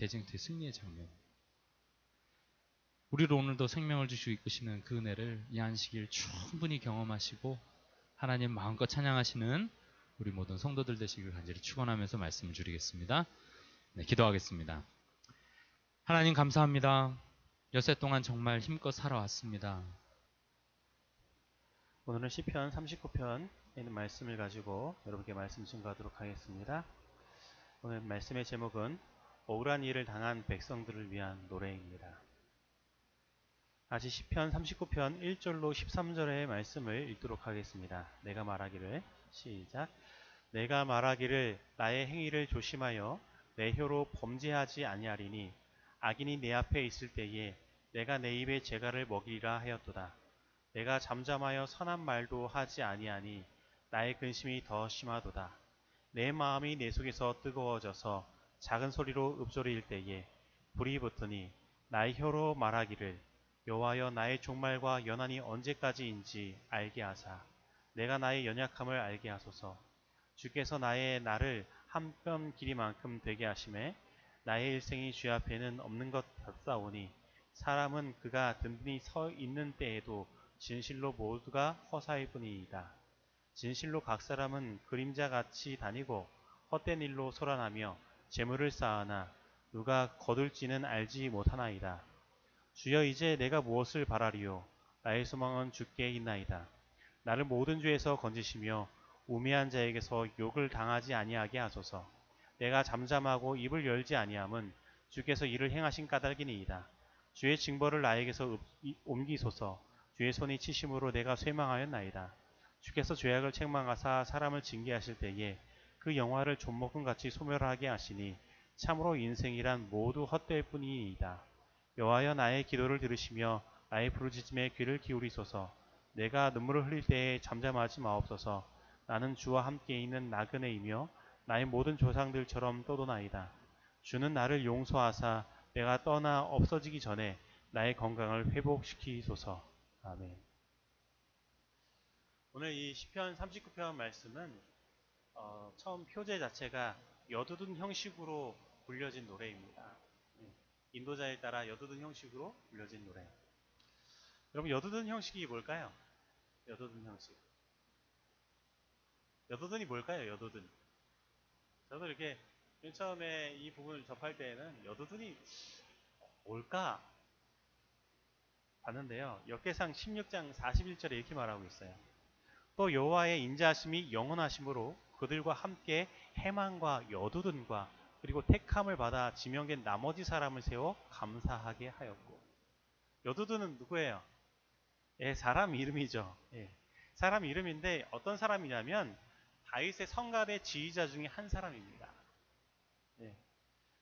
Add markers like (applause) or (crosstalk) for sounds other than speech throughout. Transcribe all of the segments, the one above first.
대쟁투의 승리의 장면. 우리로 오늘도 생명을 주시고 이끄시는 그 은혜를 이 안식일 충분히 경험하시고 하나님 마음껏 찬양하시는 우리 모든 성도들 되시길 간절히 축원하면서 말씀을 드리겠습니다. 네, 기도하겠습니다. 하나님 감사합니다. 여세 동안 정말 힘껏 살아왔습니다. 오늘은 시편 39편에 있는 말씀을 가지고 여러분께 말씀 증거하도록 하겠습니다. 오늘 말씀의 제목은 억울한 일을 당한 백성들을 위한 노래입니다. 다시 시편 39편 1절로 13절의 말씀을 읽도록 하겠습니다. 내가 말하기를 시작 내가 말하기를 나의 행위를 조심하여 내 혀로 범죄하지 아니하리니 악인이 내 앞에 있을 때에 내가 내 입에 재갈을 먹이리라 하였도다. 내가 잠잠하여 선한 말도 하지 아니하니 나의 근심이 더 심하도다. 내 마음이 내 속에서 뜨거워져서 작은 소리로 읊조릴 때에 불이 붙으니 나의 혀로 말하기를 여호와여 나의 종말과 연한이 언제까지인지 알게 하사 내가 나의 연약함을 알게 하소서 주께서 나의 나를 한 뼘 길이만큼 되게 하심에 나의 일생이 주 앞에는 없는 것 같사오니 사람은 그가 든든히 서 있는 때에도 진실로 모두가 허사일 뿐이이다. 진실로 각 사람은 그림자같이 다니고 헛된 일로 소란하며 재물을 쌓아나 누가 거둘지는 알지 못하나이다. 주여 이제 내가 무엇을 바라리요? 나의 소망은 주께 있나이다. 나를 모든 죄에서 건지시며 우매한 자에게서 욕을 당하지 아니하게 하소서. 내가 잠잠하고 입을 열지 아니함은 주께서 이를 행하신 까닭이니이다. 주의 징벌을 나에게서 옮기소서. 주의 손이 치심으로 내가 쇠망하였나이다. 주께서 죄악을 책망하사 사람을 징계하실 때에 그 영화를 존목금 같이 소멸하게 하시니 참으로 인생이란 모두 헛될 뿐이니이다. 여호와여 나의 기도를 들으시며 나의 부르짖음에 귀를 기울이소서. 내가 눈물을 흘릴 때에 잠잠하지 마옵소서. 나는 주와 함께 있는 나그네이며 나의 모든 조상들처럼 떠도나이다. 주는 나를 용서하사 내가 떠나 없어지기 전에 나의 건강을 회복시키소서. 아멘. 오늘 이 시편 39편 말씀은 어, 처음 표제 자체가 여두둔 형식으로 불려진 노래입니다. 인도자에 따라 여두둔 형식으로 불려진 노래. 여러분 여두둔 형식이 뭘까요? 여두둔 형식. 여두둔이 뭘까요? 여두둔. 저도 이렇게 맨 처음에 이 부분을 접할 때에는 여두둔이 뭘까 봤는데요. 역계상 16장 41절에 이렇게 말하고 있어요. 또 여호와의 인자하심이 영원하심으로 그들과 함께 해망과 여두둔과 그리고 택함을 받아 지명된 나머지 사람을 세워 감사하게 하였고 여두둔은 누구예요? 예, 사람 이름이죠. 예, 사람 이름인데 어떤 사람이냐면 다윗의 성가대 지휘자 중에 한 사람입니다. 예,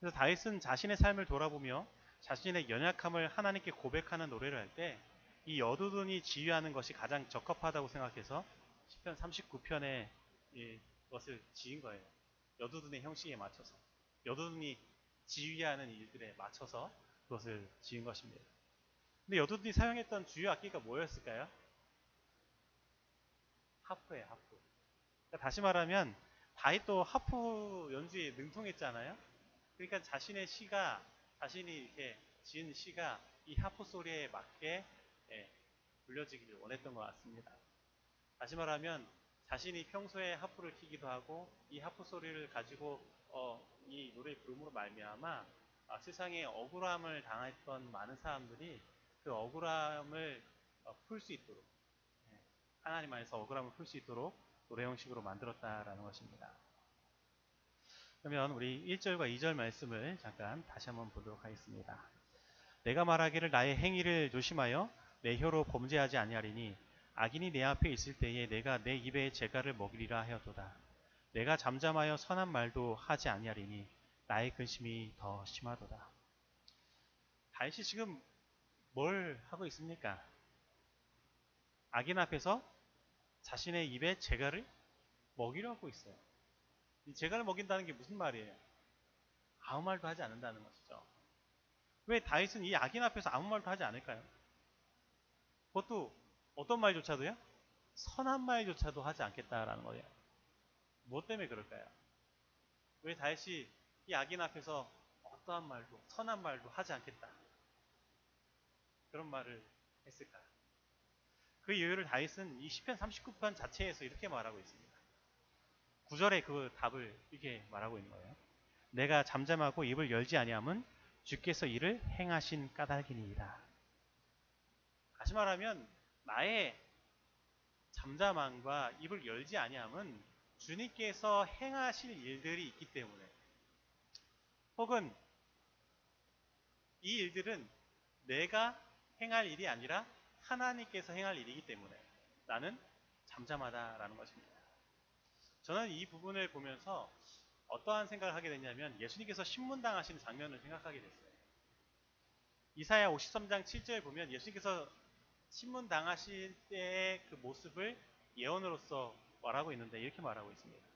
그래서 다윗은 자신의 삶을 돌아보며 자신의 연약함을 하나님께 고백하는 노래를 할 때 이 여두둔이 지휘하는 것이 가장 적합하다고 생각해서 10편 39편에 예, 것을 지은 거예요. 여두둔의 형식에 맞춰서. 여두둔이 지휘하는 일들에 맞춰서 그것을 지은 것입니다. 근데 여두둔이 사용했던 주요 악기가 뭐였을까요? 하프예요, 하프. 그러니까 다시 말하면 다윗도 하프 연주에 능통했잖아요. 그러니까 자신의 시가 자신이 이렇게 지은 시가 이 하프 소리에 맞게 예, 불려지기를 원했던 것 같습니다. 다시 말하면 자신이 평소에 하프를 키기도 하고 이 하프 소리를 가지고 어, 이 노래 부름으로 말미암아 아, 세상에 억울함을 당했던 많은 사람들이 그 억울함을 어, 풀수 있도록 예, 하나님 안에서 억울함을 풀 수 있도록 노래 형식으로 만들었다라는 것입니다. 그러면 우리 1절과 2절 말씀을 잠깐 다시 한번 보도록 하겠습니다. 내가 말하기를 나의 행위를 조심하여 내 혀로 범죄하지 아니하리니 악인이 내 앞에 있을 때에 내가 내 입에 재갈을 먹이리라 하였도다. 내가 잠잠하여 선한 말도 하지 아니하리니 나의 근심이 더 심하도다. 다윗이 지금 뭘 하고 있습니까? 악인 앞에서 자신의 입에 재갈을 먹이려 하고 있어요. 이 재갈을 먹인다는 게 무슨 말이에요? 아무 말도 하지 않는다는 것이죠. 왜 다윗은 이 악인 앞에서 아무 말도 하지 않을까요? 그것도 어떤 말조차도요? 선한 말조차도 하지 않겠다라는 거예요. 무엇 때문에 그럴까요? 왜 다윗이 이 악인 앞에서 어떠한 말도 선한 말도 하지 않겠다. 그런 말을 했을까? 그 이유를 다윗은 이 시편 39편 자체에서 이렇게 말하고 있습니다. 9절에 그 답을 이렇게 말하고 있는 거예요. 내가 잠잠하고 입을 열지 아니함은 주께서 이를 행하신 까닭이니이다. 다시 말하면 나의 잠잠함과 입을 열지 아니함은 주님께서 행하실 일들이 있기 때문에 혹은 이 일들은 내가 행할 일이 아니라 하나님께서 행할 일이기 때문에 나는 잠잠하다라는 것입니다. 저는 이 부분을 보면서 어떠한 생각을 하게 됐냐면 예수님께서 신문당하시는 장면을 생각하게 됐어요. 이사야 53장 7절 보면 예수님께서 신문 당하실 때의 그 모습을 예언으로서 말하고 있는데 이렇게 말하고 있습니다.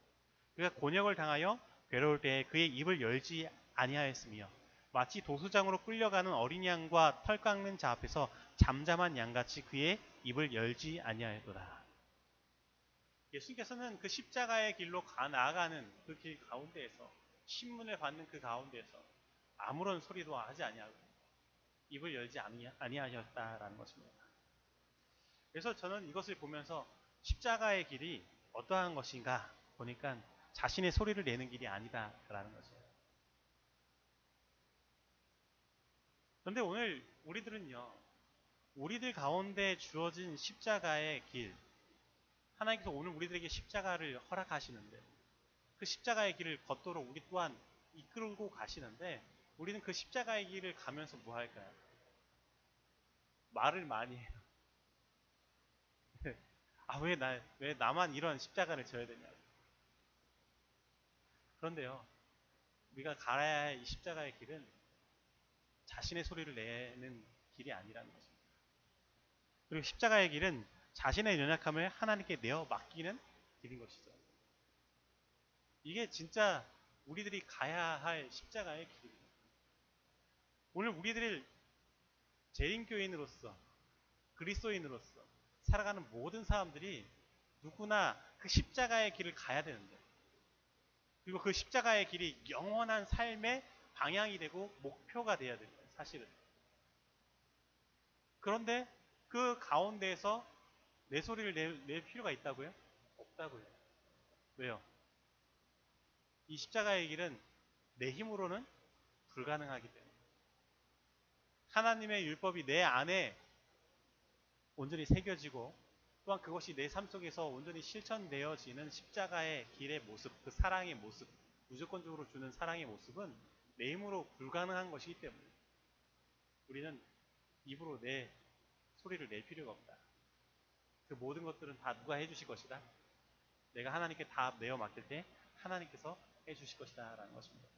그가 곤역을 당하여 괴로울 때에 그의 입을 열지 아니하였으며 마치 도수장으로 끌려가는 어린 양과 털 깎는 자 앞에서 잠잠한 양같이 그의 입을 열지 아니하였도다. 예수님께서는 그 십자가의 길로 가 나아가는 그 길 가운데에서 신문을 받는 그 가운데에서 아무런 소리도 하지 아니하고 입을 열지 아니하셨다라는 것입니다. 그래서 저는 이것을 보면서 십자가의 길이 어떠한 것인가 보니까 자신의 소리를 내는 길이 아니다라는 거죠. 그런데 오늘 우리들은요, 우리들 가운데 주어진 십자가의 길, 하나님께서 오늘 우리들에게 십자가를 허락하시는데, 그 십자가의 길을 걷도록 우리 또한 이끌고 가시는데, 우리는 그 십자가의 길을 가면서 뭐 할까요? 말을 많이 해요. 아, 왜 나, 왜 나만 이런 십자가를 져야 되냐. 그런데요, 우리가 가야 할 이 십자가의 길은 자신의 소리를 내는 길이 아니라는 것입니다. 그리고 십자가의 길은 자신의 연약함을 하나님께 내어 맡기는 길인 것이죠. 이게 진짜 우리들이 가야 할 십자가의 길입니다. 오늘 우리들을 재림교인으로서 그리스도인으로서 살아가는 모든 사람들이 누구나 그 십자가의 길을 가야 되는데 그리고 그 십자가의 길이 영원한 삶의 방향이 되고 목표가 돼야 됩니다. 사실은. 그런데 그 가운데에서 내 소리를 낼, 낼 필요가 있다고요? 없다고요. 왜요? 이 십자가의 길은 내 힘으로는 불가능하기 때문에. 하나님의 율법이 내 안에 온전히 새겨지고 또한 그것이 내 삶 속에서 온전히 실천되어지는 십자가의 길의 모습, 그 사랑의 모습, 무조건적으로 주는 사랑의 모습은 내 힘으로 불가능한 것이기 때문에 우리는 입으로 내 소리를 낼 필요가 없다. 그 모든 것들은 다 누가 해주실 것이다. 내가 하나님께 다 내어 맡길 때 하나님께서 해주실 것이다. 라는 것입니다.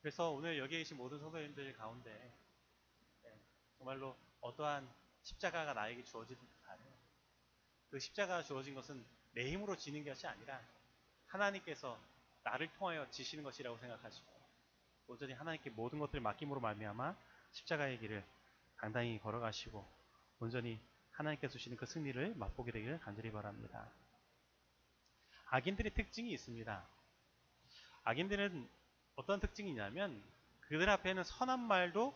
그래서 오늘 여기에 계신 모든 성도님들 가운데 네, 정말로 어떠한 십자가가 나에게 주어지든 간에 그 십자가가 주어진 것은 내 힘으로 지는 것이 아니라 하나님께서 나를 통하여 지시는 것이라고 생각하시고 온전히 하나님께 모든 것들을 맡김으로 말미암아 십자가의 길을 당당히 걸어가시고 온전히 하나님께서 주시는 그 승리를 맛보게 되기를 간절히 바랍니다. 악인들의 특징이 있습니다. 악인들은 어떤 특징이냐면 그들 앞에는 선한 말도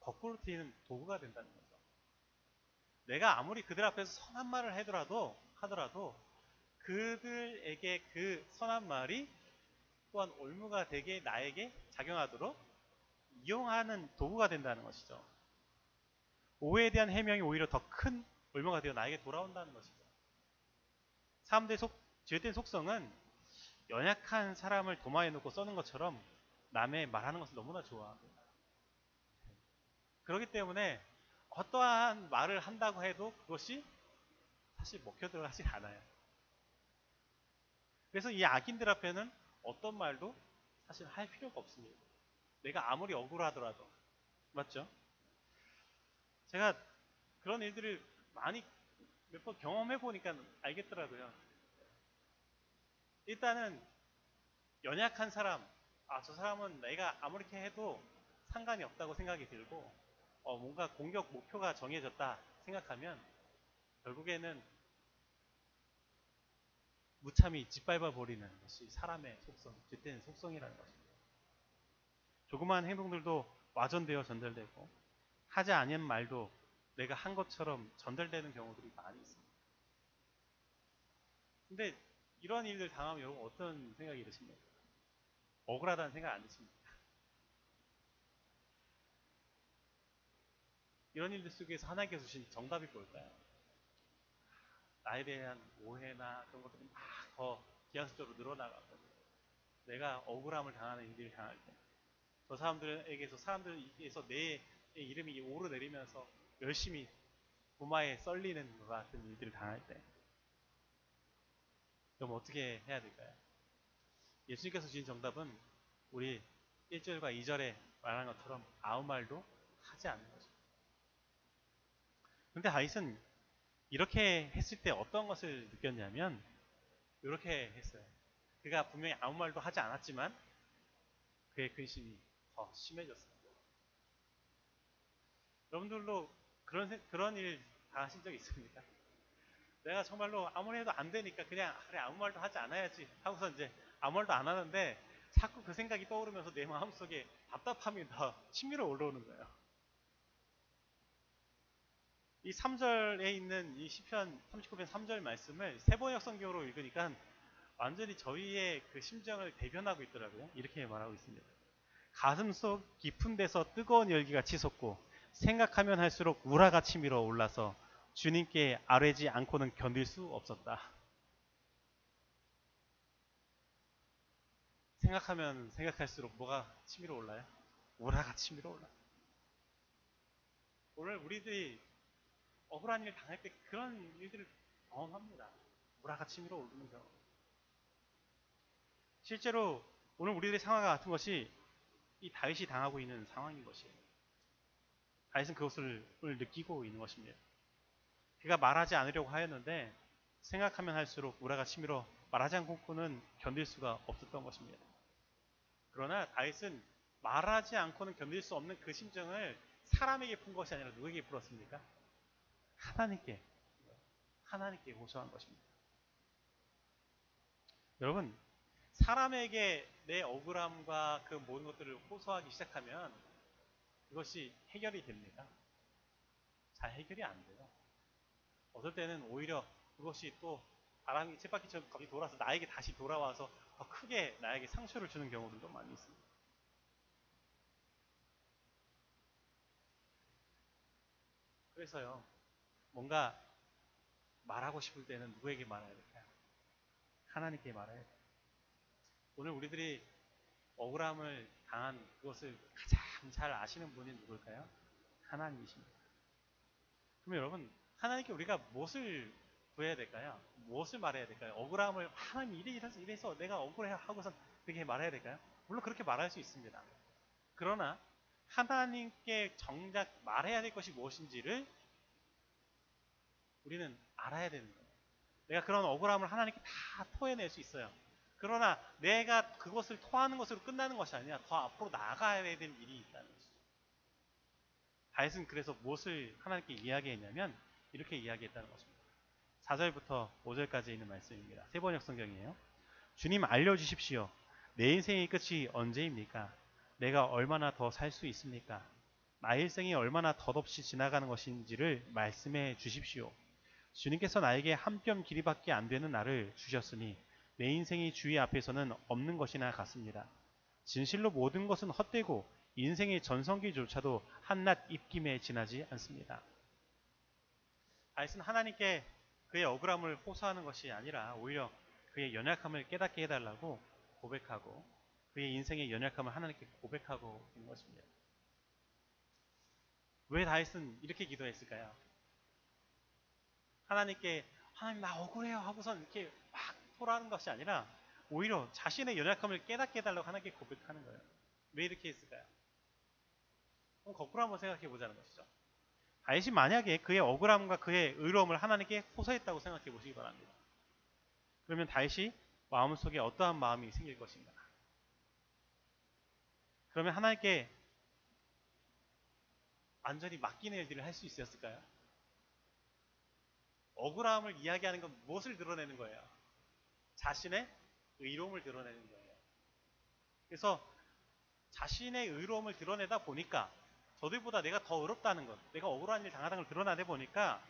거꾸로 튀는 도구가 된다는 거죠. 내가 아무리 그들 앞에서 선한 말을 하더라도 하더라도 그들에게 그 선한 말이 또한 올무가 되게 나에게 작용하도록 이용하는 도구가 된다는 것이죠. 오해에 대한 해명이 오히려 더 큰 올무가 되어 나에게 돌아온다는 것이죠. 사람들의 속, 죄된 속성은 연약한 사람을 도마에 놓고 써는 것처럼 남의 말하는 것을 너무나 좋아합니다. 그렇기 때문에 어떠한 말을 한다고 해도 그것이 사실 먹혀 들어가지 않아요. 그래서 이 악인들 앞에는 어떤 말도 사실 할 필요가 없습니다. 내가 아무리 억울하더라도. 맞죠? 제가 그런 일들을 많이 몇 번 경험해 보니까 알겠더라고요. 일단은 연약한 사람, 아, 저 사람은 내가 아무렇게 해도 상관이 없다고 생각이 들고, 어, 뭔가 공격 목표가 정해졌다 생각하면, 결국에는 무참히 짓밟아 버리는 것이 사람의 속성, 뒷된 속성이라는 것입니다. 조그마한 행동들도 와전되어 전달되고 하지 않은 말도 내가 한 것처럼 전달되는 경우들이 많이 있습니다. 근데 이런 일들 당하면 여러분 어떤 생각이 드십니까? 억울하다는 생각 안 드십니까? 이런 일들 속에서 하나님께서 주신 정답이 뭘까요? 나에 대한 오해나 그런 것들이 막 더 기하수적으로 늘어나가고 내가 억울함을 당하는 일들을 당할 때 저 사람들에게서 사람들에게서 내 이름이 오르내리면서 열심히 부마에 썰리는 것 같은 일들을 당할 때 그럼 어떻게 해야 될까요? 예수님께서 주신 정답은 우리 1절과 2절에 말한 것처럼 아무 말도 하지 않는. 근데 다윗은 이렇게 했을 때 어떤 것을 느꼈냐면 이렇게 했어요. 그가 분명히 아무 말도 하지 않았지만 그의 근심이 더 심해졌어요. 여러분들도 그런 세- 그런 일 당하신 적 있습니까? (laughs) 내가 정말로 아무리 해도 안 되니까 그냥 그래 아무 말도 하지 않아야지 하고서 이제 아무 말도 안 하는데 자꾸 그 생각이 떠오르면서 내 마음속에 답답함이 더 (laughs) 치밀어 올라오는 거예요. 이 3절에 있는 이 시편 39편 3절 말씀을 세번역 성경으로 읽으니까 완전히 저희의 그 심정을 대변하고 있더라고요. 이렇게 말하고 있습니다. 가슴 속 깊은 데서 뜨거운 열기가 치솟고 생각하면 할수록 우라가 치밀어 올라서 주님께 아뢰지 않고는 견딜 수 없었다. 생각하면 생각할수록 뭐가 치밀어 올라요? 우라가 치밀어 올라. 오늘 우리들이 억울한 일 당할 때 그런 일들을 경험합니다. 오르는 경험. 실제로 오늘 우리들의 상황과 같은 것이 이 다윗이 당하고 있는 상황인 것이에요. 다윗은 그것을 오늘 느끼고 있는 것입니다. 그가 말하지 않으려고 하였는데 생각하면 할수록 우라가 치밀어 말하지 않고는 견딜 수가 없었던 것입니다. 그러나 다윗은 말하지 않고는 견딜 수 없는 그 심정을 사람에게 푼 것이 아니라 누구에게 풀었습니까? 하나님께 하나님께 호소한 것입니다. 여러분 사람에게 내 억울함과 그 모든 것들을 호소하기 시작하면 그것이 해결이 됩니다. 잘 해결이 안 돼요. 어떨 때는 오히려 그것이 또 바람이 쳇바퀴처럼 거기 돌아서 나에게 다시 돌아와서 더 크게 나에게 상처를 주는 경우들도 많이 있습니다. 그래서요, 뭔가 말하고 싶을 때는 누구에게 말해야 될까요? 하나님께 말해야 돼요. 오늘 우리들이 억울함을 당한 그것을 가장 잘 아시는 분이 누굴까요? 하나님이십니다. 그럼 여러분, 하나님께 우리가 무엇을 구해야 될까요? 무엇을 말해야 될까요? 억울함을 하나님 이래 이래서 이래서 내가 억울해 하고선 그렇게 말해야 될까요? 물론 그렇게 말할 수 있습니다. 그러나 하나님께 정작 말해야 될 것이 무엇인지를 우리는 알아야 되는 거예요. 내가 그런 억울함을 하나님께 다 토해낼 수 있어요. 그러나 내가 그것을 토하는 것으로 끝나는 것이 아니라 더 앞으로 나아가야 될 일이 있다는 것이죠. 다윗은 그래서 무엇을 하나님께 이야기했냐면 이렇게 이야기했다는 것입니다. 4절부터 5절까지 있는 말씀입니다. 세 번역 성경이에요. 주님 알려주십시오. 내 인생의 끝이 언제입니까? 내가 얼마나 더 살 수 있습니까? 나의 일생이 얼마나 덧없이 지나가는 것인지를 말씀해 주십시오. 주님께서 나에게 한 뼘 길이밖에 안 되는 나를 주셨으니 내 인생이 주의 앞에서는 없는 것이나 같습니다. 진실로 모든 것은 헛되고 인생의 전성기조차도 한낱 입김에 지나지 않습니다. 다윗은 하나님께 그의 억울함을 호소하는 것이 아니라 오히려 그의 연약함을 깨닫게 해달라고 고백하고 그의 인생의 연약함을 하나님께 고백하고 있는 것입니다. 왜 다윗은 이렇게 기도했을까요? 하나님께 하나님 나 억울해요 하고선 이렇게 막 토라는 것이 아니라 오히려 자신의 연약함을 깨닫게 해달라고 하나님께 고백하는 거예요. 왜 이렇게 했을까요? 그럼 거꾸로 한번 생각해 보자는 것이죠. 다윗이 만약에 그의 억울함과 그의 의로움을 하나님께 호소했다고 생각해 보시기 바랍니다. 그러면 다윗이 마음속에 어떠한 마음이 생길 것인가? 그러면 하나님께 완전히 맡기는 일들을 할 수 있었을까요? 억울함을 이야기하는 건 무엇을 드러내는 거예요? 자신의 의로움을 드러내는 거예요. 그래서 자신의 의로움을 드러내다 보니까 저들보다 내가 더 의롭다는 것, 내가 억울한 일 당하다는 걸 드러나다 보니까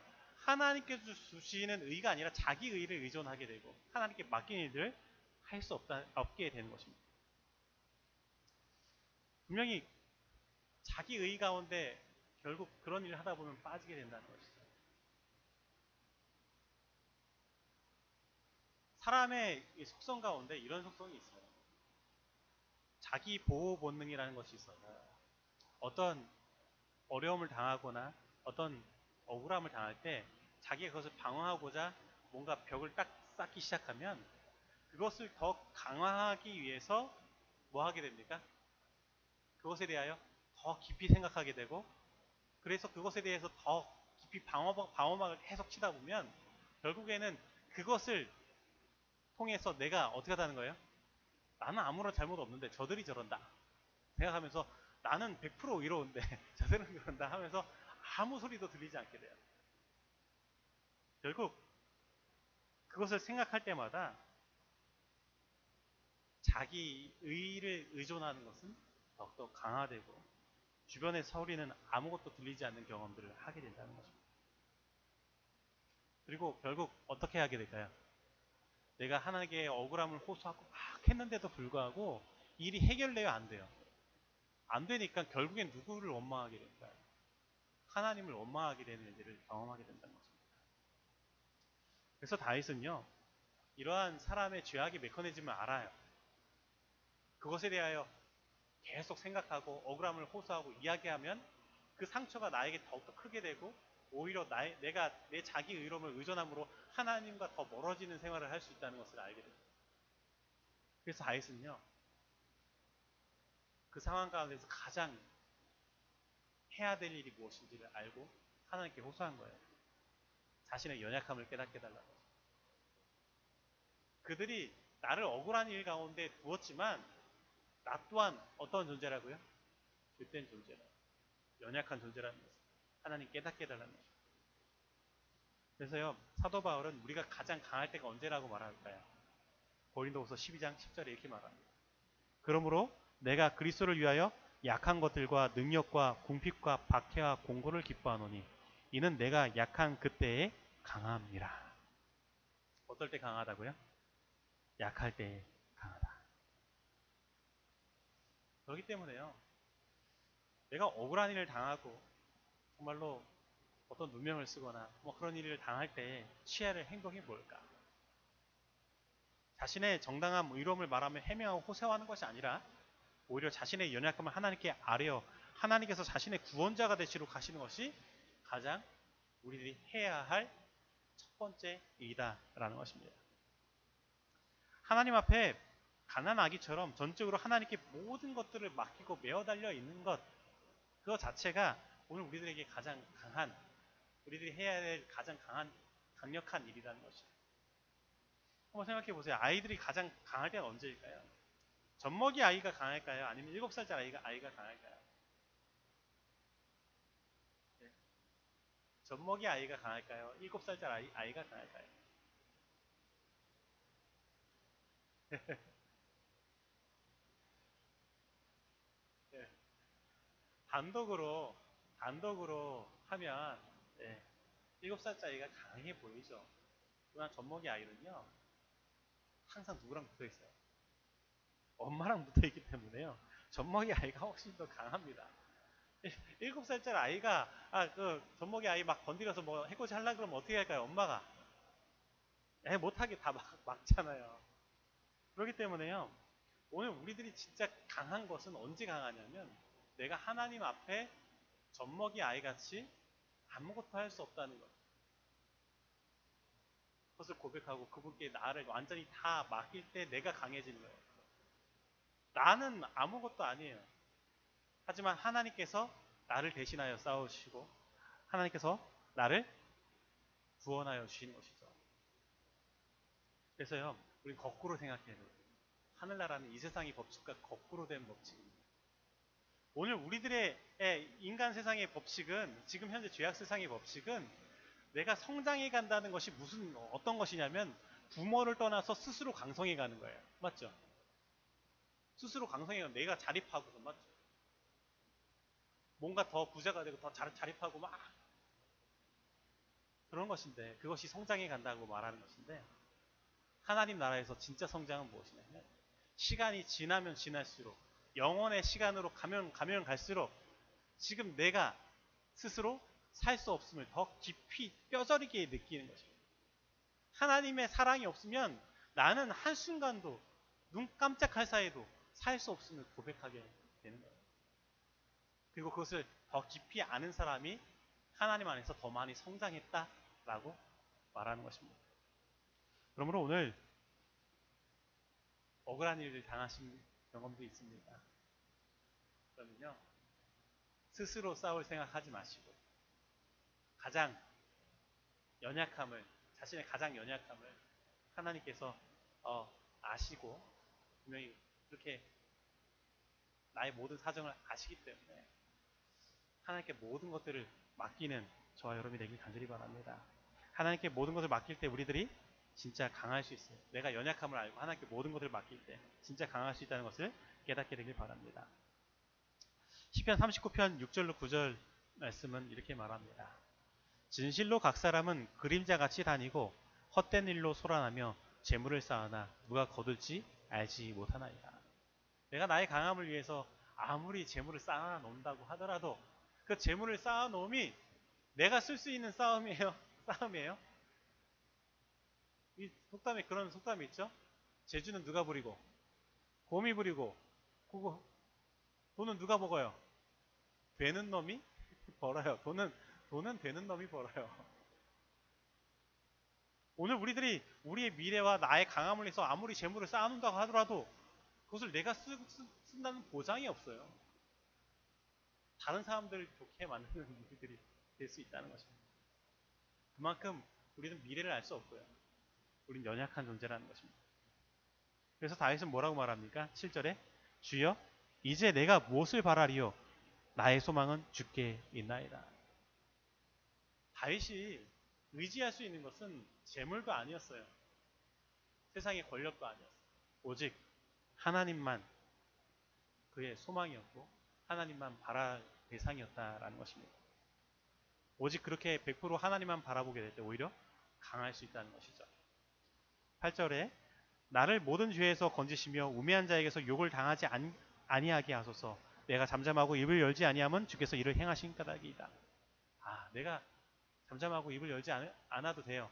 하나님께서 주시는 의가 아니라 자기 의를 의존하게 되고 하나님께 맡긴 일을 할수 없게 되는 것입니다. 분명히 자기 의 가운데 결국 그런 일을 하다 보면 빠지게 된다는 것이죠. 사람의 이 속성 가운데 이런 속성이 있어요. 자기 보호 본능이라는 것이 있어요. 어떤 어려움을 당하거나 어떤 억울함을 당할 때 자기가 그것을 방어하고자 뭔가 벽을 딱 쌓기 시작하면 그것을 더 강화하기 위해서 뭐 하게 됩니까? 그것에 대하여 더 깊이 생각하게 되고 그래서 그것에 대해서 더 깊이 방어, 방어막을 계속 치다 보면 결국에는 그것을 통해서 내가 어떻게 하다는 거예요? 나는 아무런 잘못 없는데 저들이 저런다 생각하면서 나는 100% 의로운데 (laughs) 저들은 그런다 하면서 아무 소리도 들리지 않게 돼요. 결국 그것을 생각할 때마다 자기 의를 의존하는 것은 더욱더 강화되고 주변의 소리는 아무것도 들리지 않는 경험들을 하게 된다는 것입니다. 그리고 결국 어떻게 하게 될까요? 내가 하나님께 억울함을 호소하고 막 했는데도 불구하고 일이 해결돼야 안 돼요. 안 되니까 결국엔 누구를 원망하게 될까요? 하나님을 원망하게 되는 일을 경험하게 된다는 것입니다. 그래서 다윗은요, 이러한 사람의 죄악의 메커니즘을 알아요. 그것에 대하여 계속 생각하고 억울함을 호소하고 이야기하면 그 상처가 나에게 더욱더 크게 되고 오히려 나의, 내가 내 자기 의로움을 의존함으로 하나님과 더 멀어지는 생활을 할 수 있다는 것을 알게 됩니다. 그래서 다윗은요, 그 상황 가운데서 가장 해야 될 일이 무엇인지를 알고 하나님께 호소한 거예요. 자신의 연약함을 깨닫게 달라고. 그들이 나를 억울한 일 가운데 두었지만 나 또한 어떤 존재라고요? 죄된 존재라. 연약한 존재라는 것을 하나님 깨닫게 해달라는 것입니다. 그래서요, 사도 바울은 우리가 가장 강할 때가 언제라고 말할까요? 고린도후서 12장 10절에 이렇게 말합니다. 그러므로 내가 그리스도를 위하여 약한 것들과 능력과 궁핍과 박해와 공고를 기뻐하노니 이는 내가 약한 그때에 강함이라. 어떨 때 강하다고요? 약할 때에 강하다. 그렇기 때문에요. 내가 억울한 일을 당하고 정말로 어떤 누명을 쓰거나 뭐 그런 일을 당할 때 취해야 할 행동이 뭘까? 자신의 정당한 의로움을 말하며 해명하고 호소하는 것이 아니라 오히려 자신의 연약함을 하나님께 아뢰어 하나님께서 자신의 구원자가 되시러 가시는 것이 가장 우리들이 해야 할 첫 번째 일이다라는 것입니다. 하나님 앞에 가난 아기처럼 전적으로 하나님께 모든 것들을 맡기고 메어 달려 있는 것 그거 자체가 오늘 우리들에게 가장 강한 우리들이 해야 될 가장 강한 강력한 일이라는 것이죠. 한번 생각해 보세요. 아이들이 가장 강할 때가 언제일까요? 젖먹이 아이가 강할까요? 아니면 7살짜리 아이가, 아이가 강할까요? 네. 젖먹이 아이가 강할까요? 7살짜리 아이, 아이가 강할까요? 네. (laughs) 단독으로, 단독으로 하면, 네. 7살짜리가 강해 보이죠? 그러나 젖먹이 아이는요, 항상 누구랑 붙어 있어요? 엄마랑 (laughs) 붙어 있기 때문에요. 젖먹이 아이가 훨씬 더 강합니다. 일곱 살짜리 아이가 아 그 젖먹이 아이 막 건드려서 뭐 해코지 하려 그러면 어떻게 할까요? 엄마가 애 못하게 다 막, 막잖아요. 그렇기 때문에요. 오늘 우리들이 진짜 강한 것은 언제 강하냐면 내가 하나님 앞에 젖먹이 아이 같이 아무것도 할 수 없다는 것. 그것을 고백하고 그분께 나를 완전히 다 맡길 때 내가 강해지는 거예요. 나는 아무것도 아니에요. 하지만 하나님께서 나를 대신하여 싸우시고 하나님께서 나를 구원하여 주시는 것이죠. 그래서요, 우리 거꾸로 생각해야 돼요. 하늘나라는 이 세상의 법칙과 거꾸로 된 법칙입니다. 오늘 우리들의 인간 세상의 법칙은 지금 현재 죄악 세상의 법칙은 내가 성장해 간다는 것이 무슨 어떤 것이냐면 부모를 떠나서 스스로 강성해 가는 거예요. 맞죠? 스스로 강성해가 내가 자립하고 맞죠? 뭔가 더 부자가 되고 더 자- 자립하고 막 그런 것인데 그것이 성장해 간다고 말하는 것인데 하나님 나라에서 진짜 성장은 무엇이냐면 시간이 지나면 지날수록 영원의 시간으로 가면 가면 갈수록 지금 내가 스스로 살 수 없음을 더 깊이 뼈저리게 느끼는 것입니다. 하나님의 사랑이 없으면 나는 한순간도 눈 깜짝할 사이에도 살 수 없음을 고백하게 되는 거예요. 그리고 그것을 더 깊이 아는 사람이 하나님 안에서 더 많이 성장했다라고 말하는 것입니다. 그러므로 오늘 억울한 일을 당하신 경험도 있습니다. 그러면요, 스스로 싸울 생각하지 마시고, 가장 연약함을, 자신의 가장 연약함을 하나님께서 어, 아시고, 분명히 그렇게 나의 모든 사정을 아시기 때문에 하나님께 모든 것들을 맡기는 저와 여러분이 되길 간절히 바랍니다. 하나님께 모든 것을 맡길 때 우리들이 진짜 강할 수 있어요. 내가 연약함을 알고 하나님께 모든 것을 맡길 때 진짜 강할 수 있다는 것을 깨닫게 되길 바랍니다. 시편 39편 6절로 9절 말씀은 이렇게 말합니다. 진실로 각 사람은 그림자같이 다니고 헛된 일로 소란하며 재물을 쌓으나 누가 거둘지 알지 못하나이다. 내가 나의 강함을 위해서 아무리 재물을 쌓아 놓는다고 하더라도 그 재물을 쌓아 놓음이 내가 쓸 수 있는 싸움이에요. (laughs) 싸움이에요. 이 속담에 그런 속담이 있죠. 제주는 누가 부리고 곰이 부리고 그거 돈은 누가 먹어요? 되는 놈이 벌어요. 돈은 돈은 되는 놈이 벌어요. 오늘 우리들이 우리의 미래와 나의 강함을 위해서 아무리 재물을 쌓아놓는다고 하더라도 그것을 내가 쓰, 쓰, 쓴다는 보장이 없어요. 다른 사람들을 좋게 만드는 우리들이 될 수 있다는 것입니다. 그만큼 우리는 미래를 알 수 없고요. 우린 연약한 존재라는 것입니다. 그래서 다윗은 뭐라고 말합니까? 7절에 주여 이제 내가 무엇을 바라리요? 나의 소망은 주께 있나이다. 다윗이 의지할 수 있는 것은 재물도 아니었어요. 세상의 권력도 아니었어요. 오직 하나님만 그의 소망이었고 하나님만 바랄 대상이었다라는 것입니다. 오직 그렇게 100% 하나님만 바라보게 될 때 오히려 강할 수 있다는 것이죠. 8절에 나를 모든 죄에서 건지시며 우매한 자에게서 욕을 당하지 안, 아니하게 하소서 내가 잠잠하고 입을 열지 아니하면 주께서 이를 행하신 까닭이다. 아, 내가 잠잠하고 입을 열지 않, 않아도 돼요.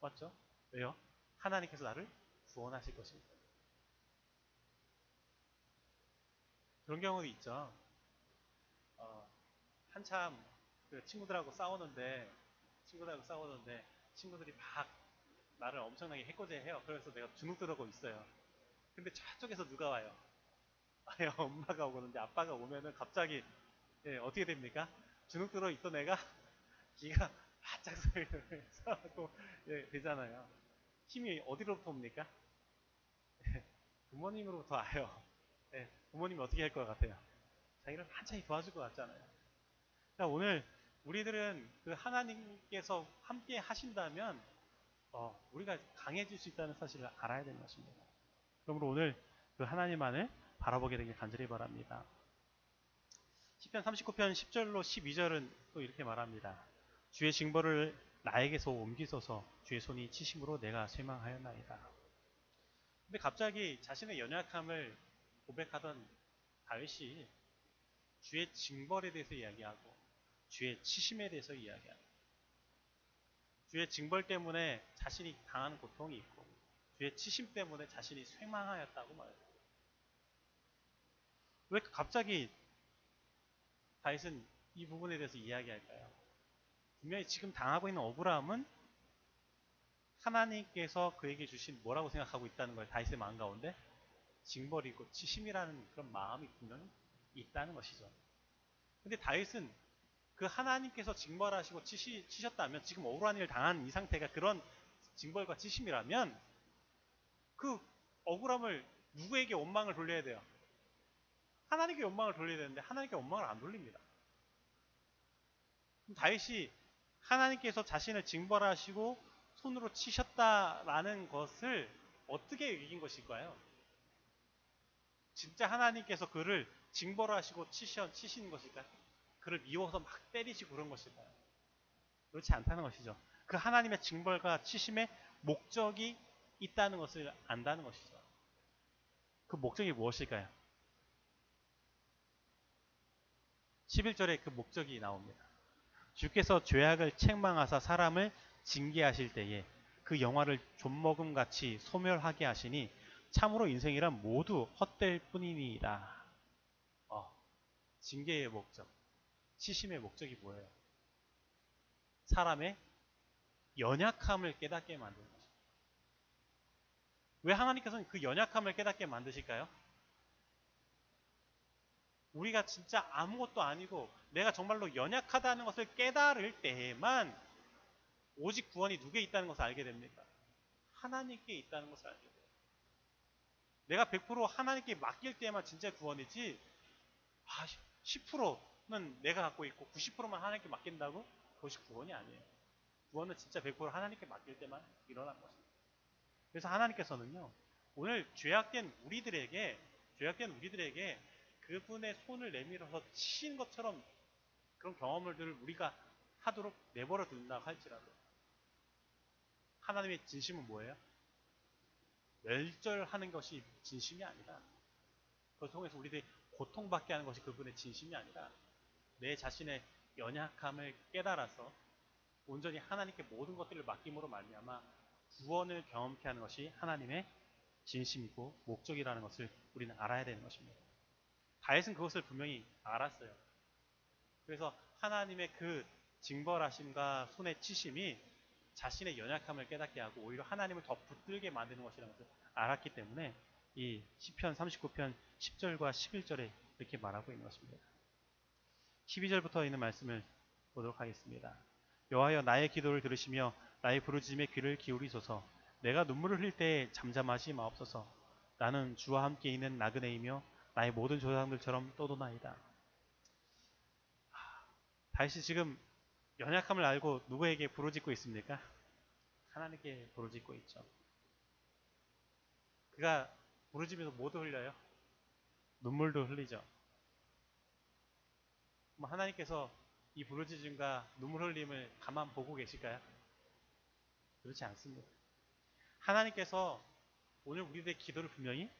맞죠? 왜요? 하나님께서 나를 구원하실 것입니다. 그런 경우도 있죠. 어, 한참 그 친구들하고 싸우는데 친구들하고 싸우는데 친구들이 막 나를 엄청나게 해코지해요. 그래서 내가 주눅 들어고 있어요. 근데 저쪽에서 누가 와요? (laughs) 아예 엄마가 오거든요. 아빠가 오면은 갑자기 예, 어떻게 됩니까? 주눅 들어 있던 애가 (laughs) 기가 바짝 서고 (laughs) 예, 되잖아요. 힘이 어디로부터 옵니까? 예, 부모님으로부터 와요. 예, 부모님이 어떻게 할 것 같아요? 자기를 한차히 도와줄 것 같잖아요. 오늘 우리들은 그 하나님께서 함께 하신다면 어, 우리가 강해질 수 있다는 사실을 알아야 되는 것입니다. 그러므로 오늘 그 하나님만을 바라보게 되길 간절히 바랍니다. 10편 39편 10절로 12절은 또 이렇게 말합니다. 주의 징벌을 나에게서 옮기소서 주의 손이 치심으로 내가 쇠망하였나이다. 근데 갑자기 자신의 연약함을 고백하던 다윗이 주의 징벌에 대해서 이야기하고 주의 치심에 대해서 이야기하고 주의 징벌 때문에 자신이 당하는 고통이 있고 주의 치심 때문에 자신이 쇠망하였다고 말해요. 왜 갑자기 다윗은 이 부분에 대해서 이야기할까요? 분명히 지금 당하고 있는 억울함은 하나님께서 그에게 주신 뭐라고 생각하고 있다는 걸 다윗의 마음 가운데 징벌이고 치심이라는 그런 마음이 분명히 있다는 것이죠. 근데 다윗은 그 하나님께서 징벌하시고 치시, 치셨다면 지금 억울한 일을 당한 이 상태가 그런 징벌과 치심이라면 그 억울함을 누구에게 원망을 돌려야 돼요? 하나님께 원망을 돌려야 되는데 하나님께 원망을 안 돌립니다. 다윗이 하나님께서 자신을 징벌하시고 손으로 치셨다라는 것을 어떻게 이긴 것일까요? 진짜 하나님께서 그를 징벌 하시고 치시, 치신 것일까요? 그를 미워서 막 때리시고 그런 것일까요? 그렇지 않다는 것이죠. 그 하나님의 징벌과 치심의 목적이 있다는 것을 안다는 것이죠. 그 목적이 무엇일까요? 11절에 그 목적이 나옵니다. 주께서 죄악을 책망하사 사람을 징계하실 때에 그 영화를 좀먹음 같이 소멸하게 하시니 참으로 인생이란 모두 헛될 뿐이니이다. 어, 징계의 목적, 치심의 목적이 뭐예요? 사람의 연약함을 깨닫게 만드는 것입니다. 왜 하나님께서는 그 연약함을 깨닫게 만드실까요? 우리가 진짜 아무것도 아니고 내가 정말로 연약하다는 것을 깨달을 때에만 오직 구원이 누구에 있다는 것을 알게 됩니까? 하나님께 있다는 것을 알게 돼요. 내가 100% 하나님께 맡길 때만 진짜 구원이지 아, 10% 는 내가 갖고 있고 90%만 하나님께 맡긴다고? 그것이 구원이 아니에요. 구원은 진짜 100% 하나님께 맡길 때만 일어난 것입니다. 그래서 하나님께서는요. 오늘 죄악된 우리들에게 죄악된 우리들에게 그분의 손을 내밀어서 치신 것처럼 그런 경험을 우리가 하도록 내버려 둔다고 할지라도 하나님의 진심은 뭐예요? 멸절하는 것이 진심이 아니라 그걸 통해서 우리들이 고통받게 하는 것이 그분의 진심이 아니라 내 자신의 연약함을 깨달아서 온전히 하나님께 모든 것들을 맡김으로 말미암아 구원을 경험케 하는 것이 하나님의 진심이고 목적이라는 것을 우리는 알아야 되는 것입니다. 다윗은 그것을 분명히 알았어요. 그래서 하나님의 그 징벌하심과 손의 치심이 자신의 연약함을 깨닫게 하고 오히려 하나님을 더 붙들게 만드는 것이라는 것을 알았기 때문에 이 시편 39편 10절과 11절에 이렇게 말하고 있는 것입니다. 12절부터 있는 말씀을 보도록 하겠습니다. 여호와여 나의 기도를 들으시며 나의 부르짖음에 귀를 기울이소서 내가 눈물을 흘릴 때 잠잠하지 마옵소서 나는 주와 함께 있는 나그네이며 나의 모든 조상들처럼 떠도나이다. 다시 지금 연약함을 알고 누구에게 부르짖고 있습니까? 하나님께 부르짖고 있죠. 그가 부르짖으면서 뭐도 흘려요? 눈물도 흘리죠. 뭐 하나님께서 이 부르짖음과 눈물 흘림을 가만 보고 계실까요? 그렇지 않습니다. 하나님께서 오늘 우리들의 기도를 분명히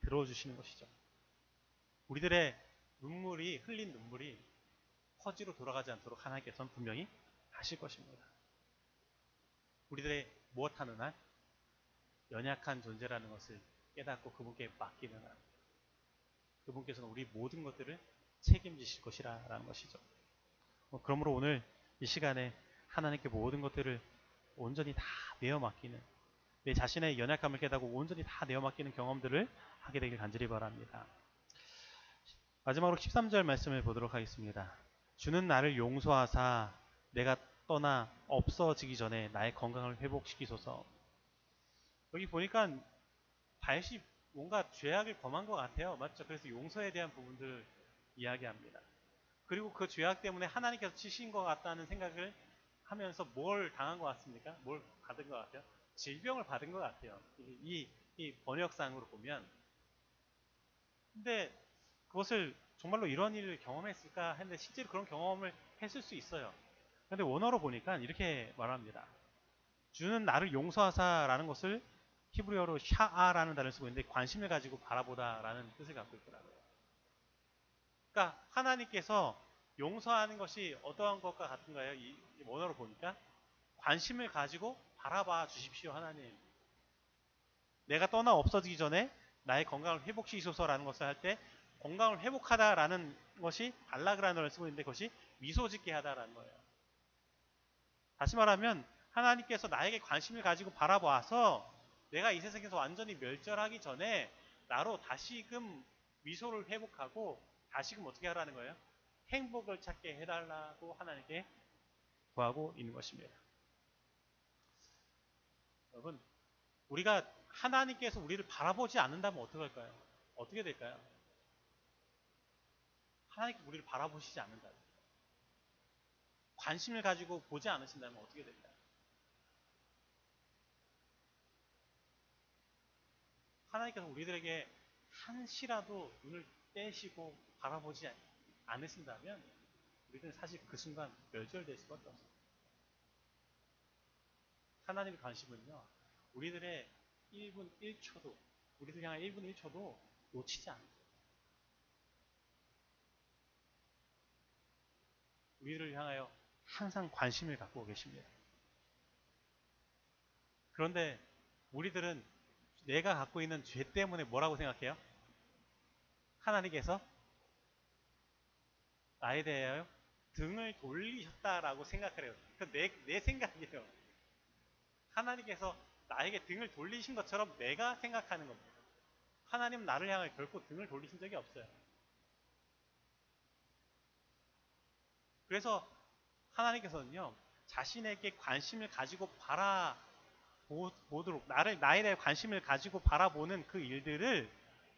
들어주시는 것이죠. 우리들의 눈물이 흘린 눈물이 허지로 돌아가지 않도록 하나님께서는 분명히 하실 것입니다. 우리들의 무엇하는 한 연약한 존재라는 것을 깨닫고 그분께 맡기는 한 그분께서는 우리 모든 것들을 책임지실 것이라는 것이죠. 어, 그러므로 오늘 이 시간에 하나님께 모든 것들을 온전히 다 내어 맡기는 내 자신의 연약함을 깨닫고 온전히 다 내어 맡기는 경험들을 하게 되길 간절히 바랍니다. 마지막으로 13절 말씀을 보도록 하겠습니다. 주는 나를 용서하사 내가 떠나 없어지기 전에 나의 건강을 회복시키소서. 여기 보니까 다윗이 뭔가 죄악을 범한 것 같아요. 맞죠? 그래서 용서에 대한 부분들을 이야기합니다. 그리고 그 죄악 때문에 하나님께서 치신 것 같다는 생각을 하면서 뭘 당한 것 같습니까? 뭘 받은 것 같아요? 질병을 받은 것 같아요. 이, 이 번역상으로 보면. 근데 그것을 정말로 이런 일을 경험했을까 했는데 실제로 그런 경험을 했을 수 있어요. 근데 원어로 보니까 이렇게 말합니다. 주는 나를 용서하사라는 것을 히브리어로 샤아라는 단어를 쓰고 있는데 관심을 가지고 바라보다라는 뜻을 갖고 있더라고요. 그러니까 하나님께서 용서하는 것이 어떠한 것과 같은가요? 이 원어로 보니까 관심을 가지고 바라봐 주십시오, 하나님. 내가 떠나 없어지기 전에 나의 건강을 회복시키소서라는 것을 할 때 건강을 회복하다라는 것이 발라그라는 단어를 쓰고 있는데 그것이 미소 짓게 하다라는 거예요. 다시 말하면 하나님께서 나에게 관심을 가지고 바라봐서 내가 이 세상에서 완전히 멸절하기 전에 나로 다시금 미소를 회복하고 다시금 어떻게 하라는 거예요? 행복을 찾게 해달라고 하나님께 구하고 있는 것입니다. 여러분, 우리가 하나님께서 우리를 바라보지 않는다면 어떻게 할까요? 어떻게 될까요? 하나님께 우리를 바라보시지 않는다면 관심을 가지고 보지 않으신다면 어떻게 될까요? 하나님께서 우리들에게 한시라도 눈을 떼시고 바라보지 않으신다면 우리는 사실 그 순간 멸절될 수밖에 없어요. 하나님의 관심은요, 우리들의 1분 1초도, 우리들 향한 1분 1초도 놓치지 않아요. 우리를 향하여 항상 관심을 갖고 계십니다. 그런데 우리들은 내가 갖고 있는 죄 때문에 뭐라고 생각해요? 하나님께서 나에 대하여 등을 돌리셨다라고 생각을 해요. 그 내, 내 생각이에요. 하나님께서 나에게 등을 돌리신 것처럼 내가 생각하는 겁니다. 하나님 나를 향해 결코 등을 돌리신 적이 없어요. 그래서 하나님께서는요, 자신에게 관심을 가지고 바라보도록, 나를, 나에 대해 관심을 가지고 바라보는 그 일들을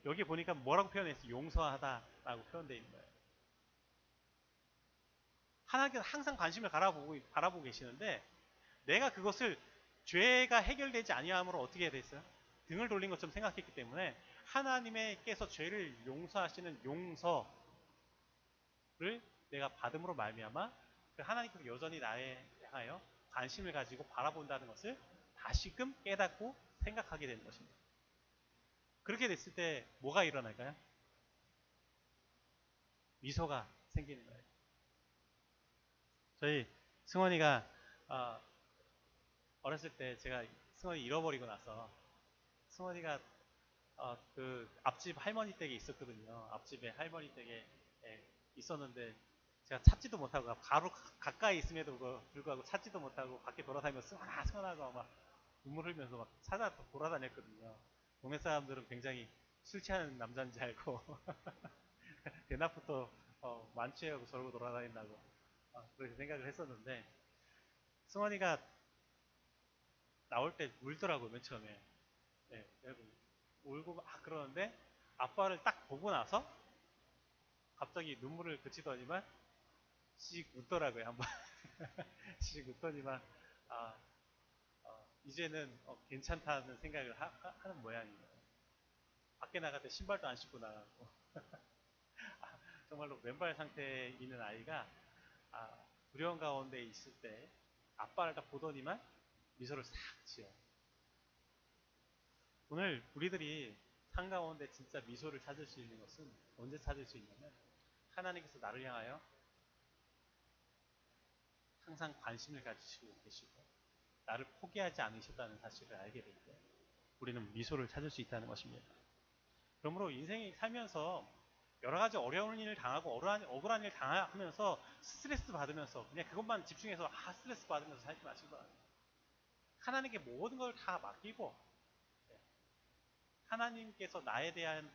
여기 보니까 뭐라고 표현했어요? 용서하다라고 표현되어 있는 거예요. 하나님께서 항상 관심을 바라보고, 바라보고 계시는데, 내가 그것을 죄가 해결되지 아니함으로 어떻게 됐어요? 등을 돌린 것처럼 생각했기 때문에 하나님께서 죄를 용서하시는 용서를 내가 받음으로 말미암아 그 하나님께서 여전히 나에 향하여 관심을 가지고 바라본다는 것을 다시금 깨닫고 생각하게 되는 것입니다. 그렇게 됐을 때 뭐가 일어날까요? 미소가 생기는 거예요. 저희 승원이가 어, 어렸을 때 제가 승원이 잃어버리고 나서 승원이가 어, 그 앞집 할머니 댁에 있었거든요. 앞집에 할머니 댁에 예, 있었는데 제가 찾지도 못하고 바로 가까이 있음에도 불구하고 찾지도 못하고 밖에 돌아다니면서 승원아 승원아가 막 눈물 흘면서 막 찾아 돌아다녔거든요. 동네 사람들은 굉장히 술 취하는 남자인 줄 알고 (laughs) 대낮부터 어, 만취하고 저러고 돌아다닌다고 어, 그렇게 생각을 했었는데 승원이가 나올 때 울더라고요, 맨 처음에. 네, 울고 막 그러는데 아빠를 딱 보고 나서 갑자기 눈물을 그치더니만 씩 웃더라고요, 한번. (laughs) 씩 웃더니만, 아, 어, 이제는 어, 괜찮다는 생각을 하, 는 모양이에요. 밖에 나갈 때 신발도 안 신고 나가고. (laughs) 아, 정말로 맨발 상태에 있는 아이가 아, 두려운 가운데 있을 때 아빠를 딱 보더니만 미소를 싹 지어. 오늘 우리들이 삶 가운데 진짜 미소를 찾을 수 있는 것은 언제 찾을 수 있냐면 하나님께서 나를 향하여 항상 관심을 가지시고 계시고 나를 포기하지 않으셨다는 사실을 알게 될 때 우리는 미소를 찾을 수 있다는 것입니다. 그러므로 인생이 살면서 여러 가지 어려운 일을 당하고 억울한, 억울한 일을 당하면서 스트레스 받으면서 그냥 그것만 집중해서 아 스트레스 받으면서 살지 마시기 바랍니다. 하나님께 모든 걸 다 맡기고 네. 하나님께서 나에 대한